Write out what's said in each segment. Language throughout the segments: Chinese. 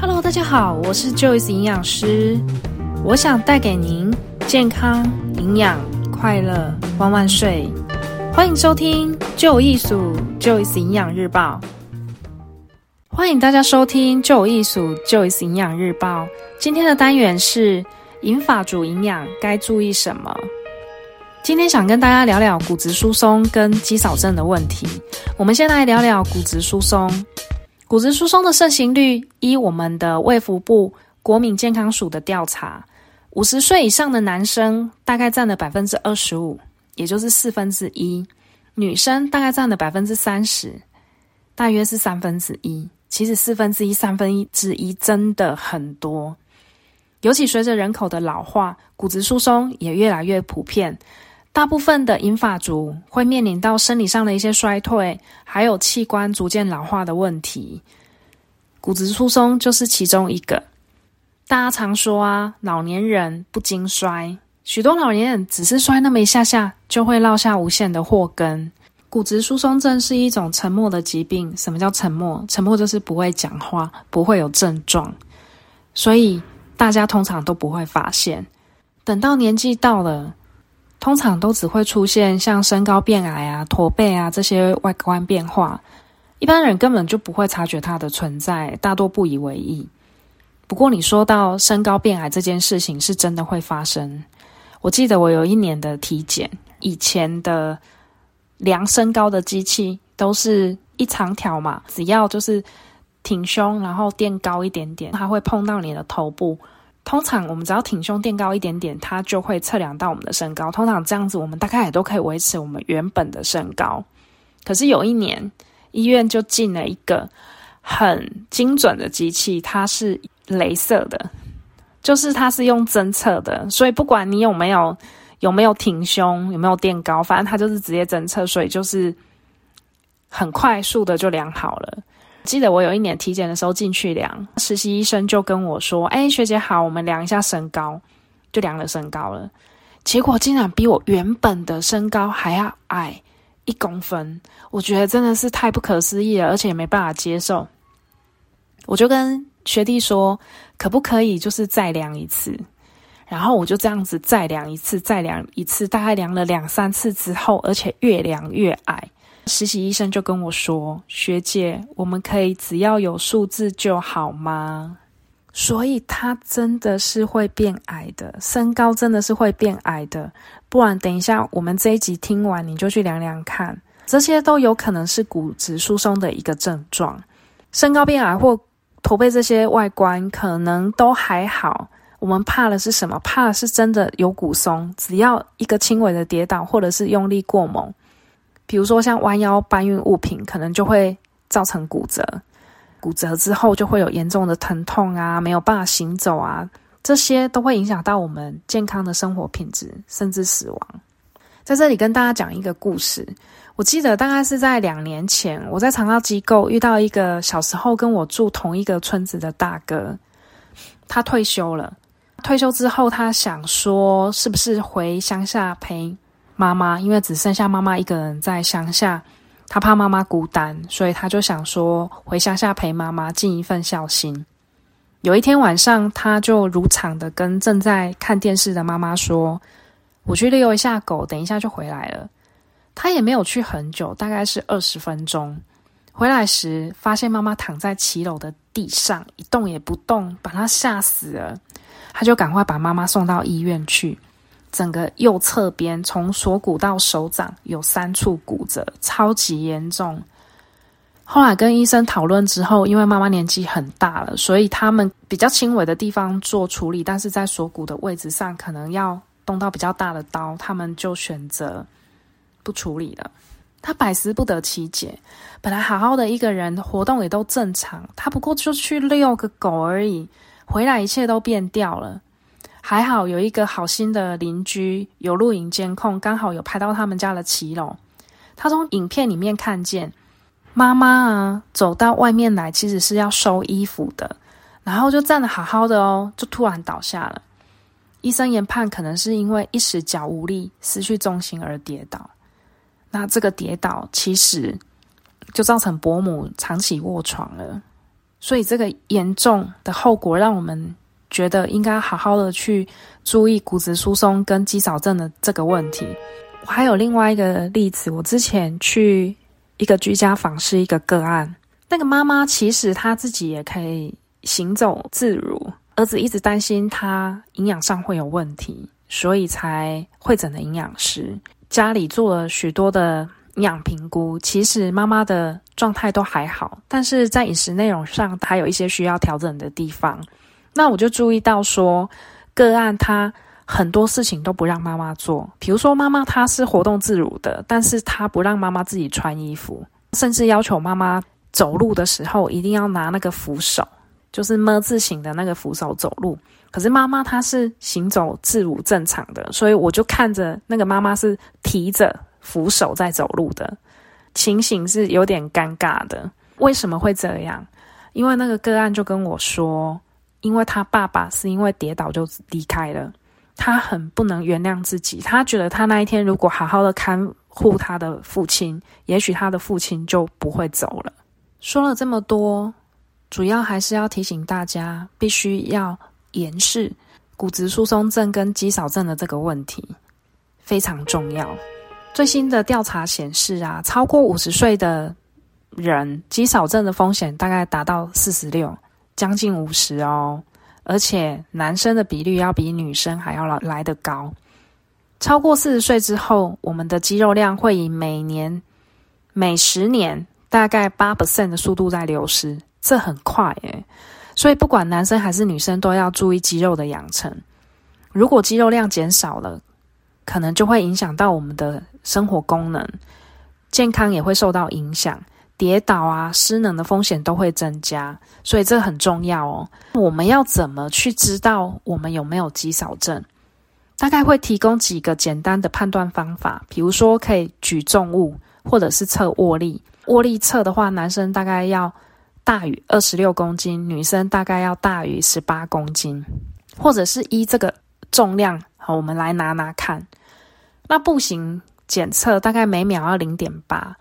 Hello，大家好，我是 Joyce 营养师，我想带给您健康、营养、快乐，万万岁！欢迎收听就有艺术 Joyce 营养日报。欢迎大家收听就有艺术 Joyce 营养日报。今天的单元是银发族营养该注意什么？今天想跟大家聊聊骨质疏松跟肌少症的问题。我们先来聊聊骨质疏松。骨质疏松的盛行率，依我们的卫福部国民健康署的调查，五十岁以上的男生大概占了百分之二十五，也就是四分之一；女生大概占了百分之三十，大约是三分之一。其实四分之一、三分之一真的很多，尤其随着人口的老化，骨质疏松也越来越普遍。大部分的银发族会面临到生理上的一些衰退，还有器官逐渐老化的问题。骨质疏松就是其中一个。大家常说啊，老年人不经衰，许多老年人只是摔那么一下下，就会落下无限的祸根。骨质疏松症是一种沉默的疾病。什么叫沉默？沉默就是不会讲话，不会有症状，所以大家通常都不会发现。等到年纪到了。通常都只会出现像身高变矮啊、驼背啊这些外观变化，一般人根本就不会察觉它的存在，大多不以为意。不过你说到身高变矮这件事情，是真的会发生。我记得我有一年的体检，以前的量身高的机器都是一长条嘛，只要就是挺胸，然后垫高一点点，它会碰到你的头部。通常我们只要挺胸垫高一点点，它就会测量到我们的身高。通常这样子，我们大概也都可以维持我们原本的身高。可是有一年，医院就进了一个很精准的机器，它是镭射的，就是它是用侦测的，所以不管你有没有有没有挺胸，有没有垫高，反正它就是直接侦测，所以就是很快速的就量好了。记得我有一年体检的时候进去量，实习医生就跟我说：“哎，学姐好，我们量一下身高。”就量了身高了，结果竟然比我原本的身高还要矮一公分，我觉得真的是太不可思议了，而且也没办法接受。我就跟学弟说：“可不可以就是再量一次？”然后我就这样子再量一次，再量一次，大概量了两三次之后，而且越量越矮。实习医生就跟我说：“学姐，我们可以只要有数字就好吗？”所以他真的是会变矮的，身高真的是会变矮的。不然等一下我们这一集听完，你就去量量看，这些都有可能是骨质疏松的一个症状。身高变矮或驼背这些外观可能都还好，我们怕的是什么？怕的是真的有骨松，只要一个轻微的跌倒或者是用力过猛。比如说，像弯腰搬运物品，可能就会造成骨折。骨折之后就会有严重的疼痛啊，没有办法行走啊，这些都会影响到我们健康的生活品质，甚至死亡。在这里跟大家讲一个故事。我记得大概是在两年前，我在长照机构遇到一个小时候跟我住同一个村子的大哥，他退休了。退休之后，他想说，是不是回乡下陪妈妈，因为只剩下妈妈一个人在乡下，他怕妈妈孤单，所以他就想说回乡下陪妈妈，尽一份孝心。有一天晚上，他就如常的跟正在看电视的妈妈说：“我去遛一下狗，等一下就回来了。”他也没有去很久，大概是二十分钟。回来时，发现妈妈躺在骑楼的地上一动也不动，把他吓死了。他就赶快把妈妈送到医院去。整个右侧边，从锁骨到手掌有三处骨折，超级严重。后来跟医生讨论之后，因为妈妈年纪很大了，所以他们比较轻微的地方做处理，但是在锁骨的位置上可能要动到比较大的刀，他们就选择不处理了。他百思不得其解，本来好好的一个人，活动也都正常，他不过就去遛个狗而已，回来一切都变掉了。还好有一个好心的邻居有录影监控，刚好有拍到他们家的骑楼。他从影片里面看见妈妈啊走到外面来，其实是要收衣服的，然后就站得好好的哦，就突然倒下了。医生研判可能是因为一时脚无力、失去重心而跌倒。那这个跌倒其实就造成伯母长期卧床了。所以这个严重的后果让我们觉得应该好好的去注意骨质疏松跟肌少症的这个问题。我还有另外一个例子，我之前去一个居家访视一个个案，那个妈妈其实她自己也可以行走自如，儿子一直担心她营养上会有问题，所以才会诊的营养师，家里做了许多的营养评估，其实妈妈的状态都还好，但是在饮食内容上还有一些需要调整的地方。那我就注意到说，个案他。很多事情都不让妈妈做，比如说妈妈她是活动自如的，但是她不让妈妈自己穿衣服，甚至要求妈妈走路的时候一定要拿那个扶手，就是么字形的那个扶手走路。可是妈妈她是行走自如正常的，所以我就看着那个妈妈是提着扶手在走路的情形是有点尴尬的。为什么会这样？因为那个个案就跟我说，因为他爸爸是因为跌倒就离开了。他很不能原谅自己，他觉得他那一天如果好好的看护他的父亲，也许他的父亲就不会走了。说了这么多，主要还是要提醒大家，必须要严视骨质疏松症跟肌少症的这个问题，非常重要。最新的调查显示啊，超过五十岁的人，肌少症的风险大概达到四十六，将近五十哦。而且男生的比率要比女生还要来来得高。超过四十岁之后，我们的肌肉量会以每年每十年大概八 percent 的速度在流失，这很快诶。所以不管男生还是女生，都要注意肌肉的养成。如果肌肉量减少了，可能就会影响到我们的生活功能，健康也会受到影响。跌倒啊，失能的风险都会增加，所以这很重要哦。我们要怎么去知道我们有没有肌少症？大概会提供几个简单的判断方法，比如说可以举重物，或者是测握力。握力测的话，男生大概要大于二十六公斤，女生大概要大于十八公斤，或者是依这个重量，好，我们来拿拿看。那步行检测大概每秒要零点八。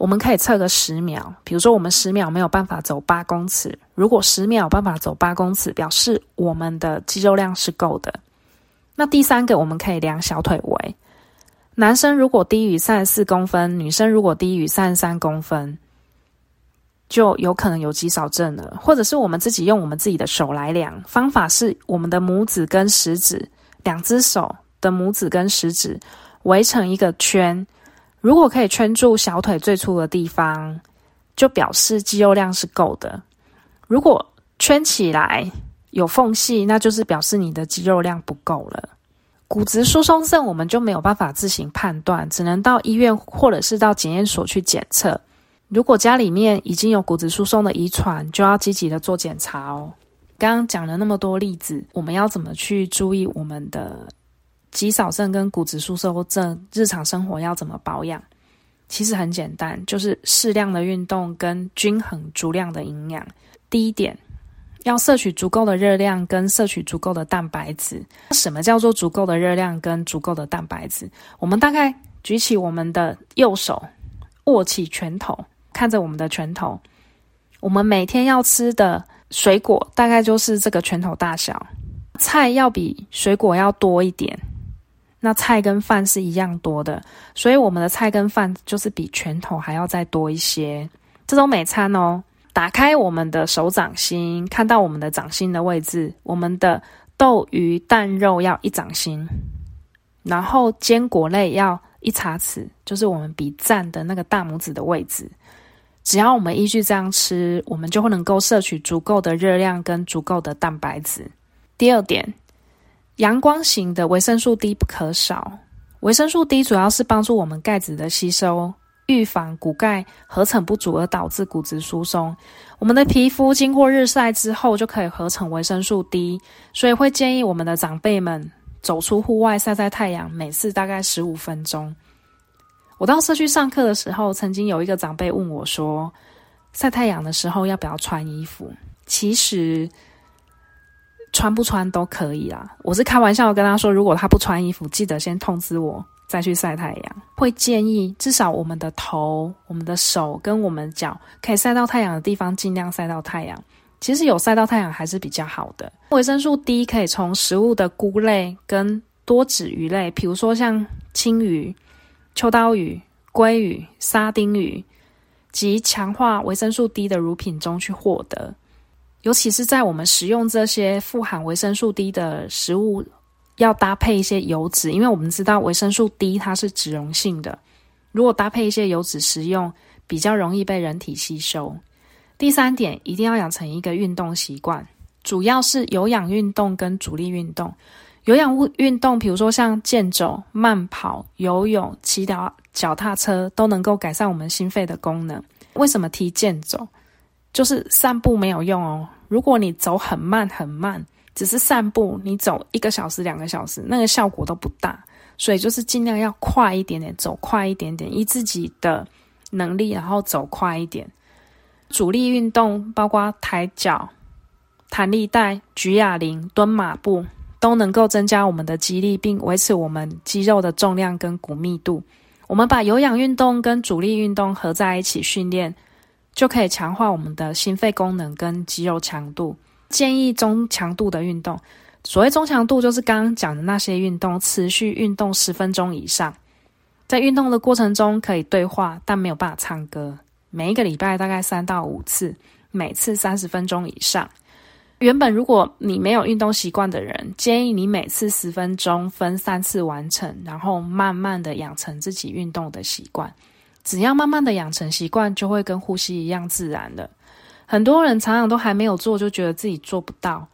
我们可以测个十秒，比如说我们十秒没有办法走八公尺，如果十秒有办法走八公尺，表示我们的肌肉量是够的。那第三个，我们可以量小腿围，男生如果低于三十四公分，女生如果低于三十三公分，就有可能有肌少症了。或者是我们自己用我们自己的手来量，方法是我们的拇指跟食指，两只手的拇指跟食指围成一个圈。如果可以圈住小腿最粗的地方，就表示肌肉量是够的。如果圈起来有缝隙，那就是表示你的肌肉量不够了。骨质疏松症我们就没有办法自行判断，只能到医院或者是到检验所去检测。如果家里面已经有骨质疏松的遗传，就要积极的做检查哦。刚刚讲了那么多例子，我们要怎么去注意我们的肌少症跟骨质疏松症，日常生活要怎么保养？其实很简单，就是适量的运动跟均衡足量的营养。第一点，要摄取足够的热量跟摄取足够的蛋白质。什么叫做足够的热量跟足够的蛋白质？我们大概举起我们的右手，握起拳头，看着我们的拳头，我们每天要吃的水果大概就是这个拳头大小，菜要比水果要多一点。那菜跟饭是一样多的，所以我们的菜跟饭就是比拳头还要再多一些。这种每餐哦，打开我们的手掌心，看到我们的掌心的位置，我们的豆鱼蛋肉要一掌心，然后坚果类要一茶匙，就是我们比赞的那个大拇指的位置。只要我们依据这样吃，我们就会能够摄取足够的热量跟足够的蛋白质。第二点。阳光型的维生素 D 不可少。维生素 D 主要是帮助我们钙质的吸收，预防骨钙合成不足而导致骨质疏松。我们的皮肤经过日晒之后就可以合成维生素 D，所以会建议我们的长辈们走出户外晒晒太阳，每次大概十五分钟。我到社区上课的时候，曾经有一个长辈问我说：“晒太阳的时候要不要穿衣服？”其实。穿不穿都可以啦，我是开玩笑跟他说，如果他不穿衣服，记得先通知我，再去晒太阳。会建议至少我们的头、我们的手跟我们脚可以晒到太阳的地方，尽量晒到太阳。其实有晒到太阳还是比较好的。维生素 D 可以从食物的菇类跟多脂鱼类，比如说像青鱼、秋刀鱼、鲑鱼、沙丁鱼及强化维生素 D 的乳品中去获得。尤其是在我们食用这些富含维生素 D 的食物，要搭配一些油脂，因为我们知道维生素 D 它是脂溶性的，如果搭配一些油脂食用，比较容易被人体吸收。第三点，一定要养成一个运动习惯，主要是有氧运动跟阻力运动。有氧运动，比如说像健走、慢跑、游泳、骑脚脚踏车，都能够改善我们心肺的功能。为什么提健走？就是散步没有用哦。如果你走很慢很慢，只是散步，你走一个小时、两个小时，那个效果都不大。所以就是尽量要快一点点，走快一点点，依自己的能力，然后走快一点。阻力运动包括抬脚、弹力带、举哑铃、蹲马步，都能够增加我们的肌力，并维持我们肌肉的重量跟骨密度。我们把有氧运动跟阻力运动合在一起训练。就可以强化我们的心肺功能跟肌肉强度。建议中强度的运动，所谓中强度就是刚刚讲的那些运动，持续运动十分钟以上。在运动的过程中可以对话，但没有办法唱歌。每一个礼拜大概三到五次，每次三十分钟以上。原本如果你没有运动习惯的人，建议你每次十分钟分三次完成，然后慢慢的养成自己运动的习惯。只要慢慢的养成习惯，就会跟呼吸一样自然了。很多人常常都还没有做，就觉得自己做不到，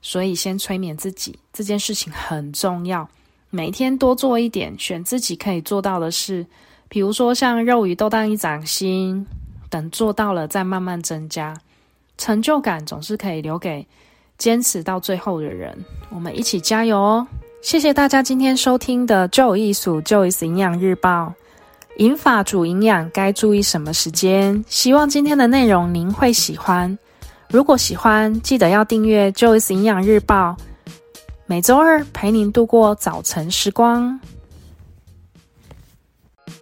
所以先催眠自己，这件事情很重要。每天多做一点，选自己可以做到的事，比如说像肉鱼豆蛋一掌心，等做到了再慢慢增加。成就感总是可以留给坚持到最后的人。我们一起加油哦！谢谢大家今天收听的《就有艺术 Joyce 营养日报》。银发煮营养该注意什么时间？希望今天的内容您会喜欢。如果喜欢，记得要订阅 Joyce 营养日报，每周二陪您度过早晨时光。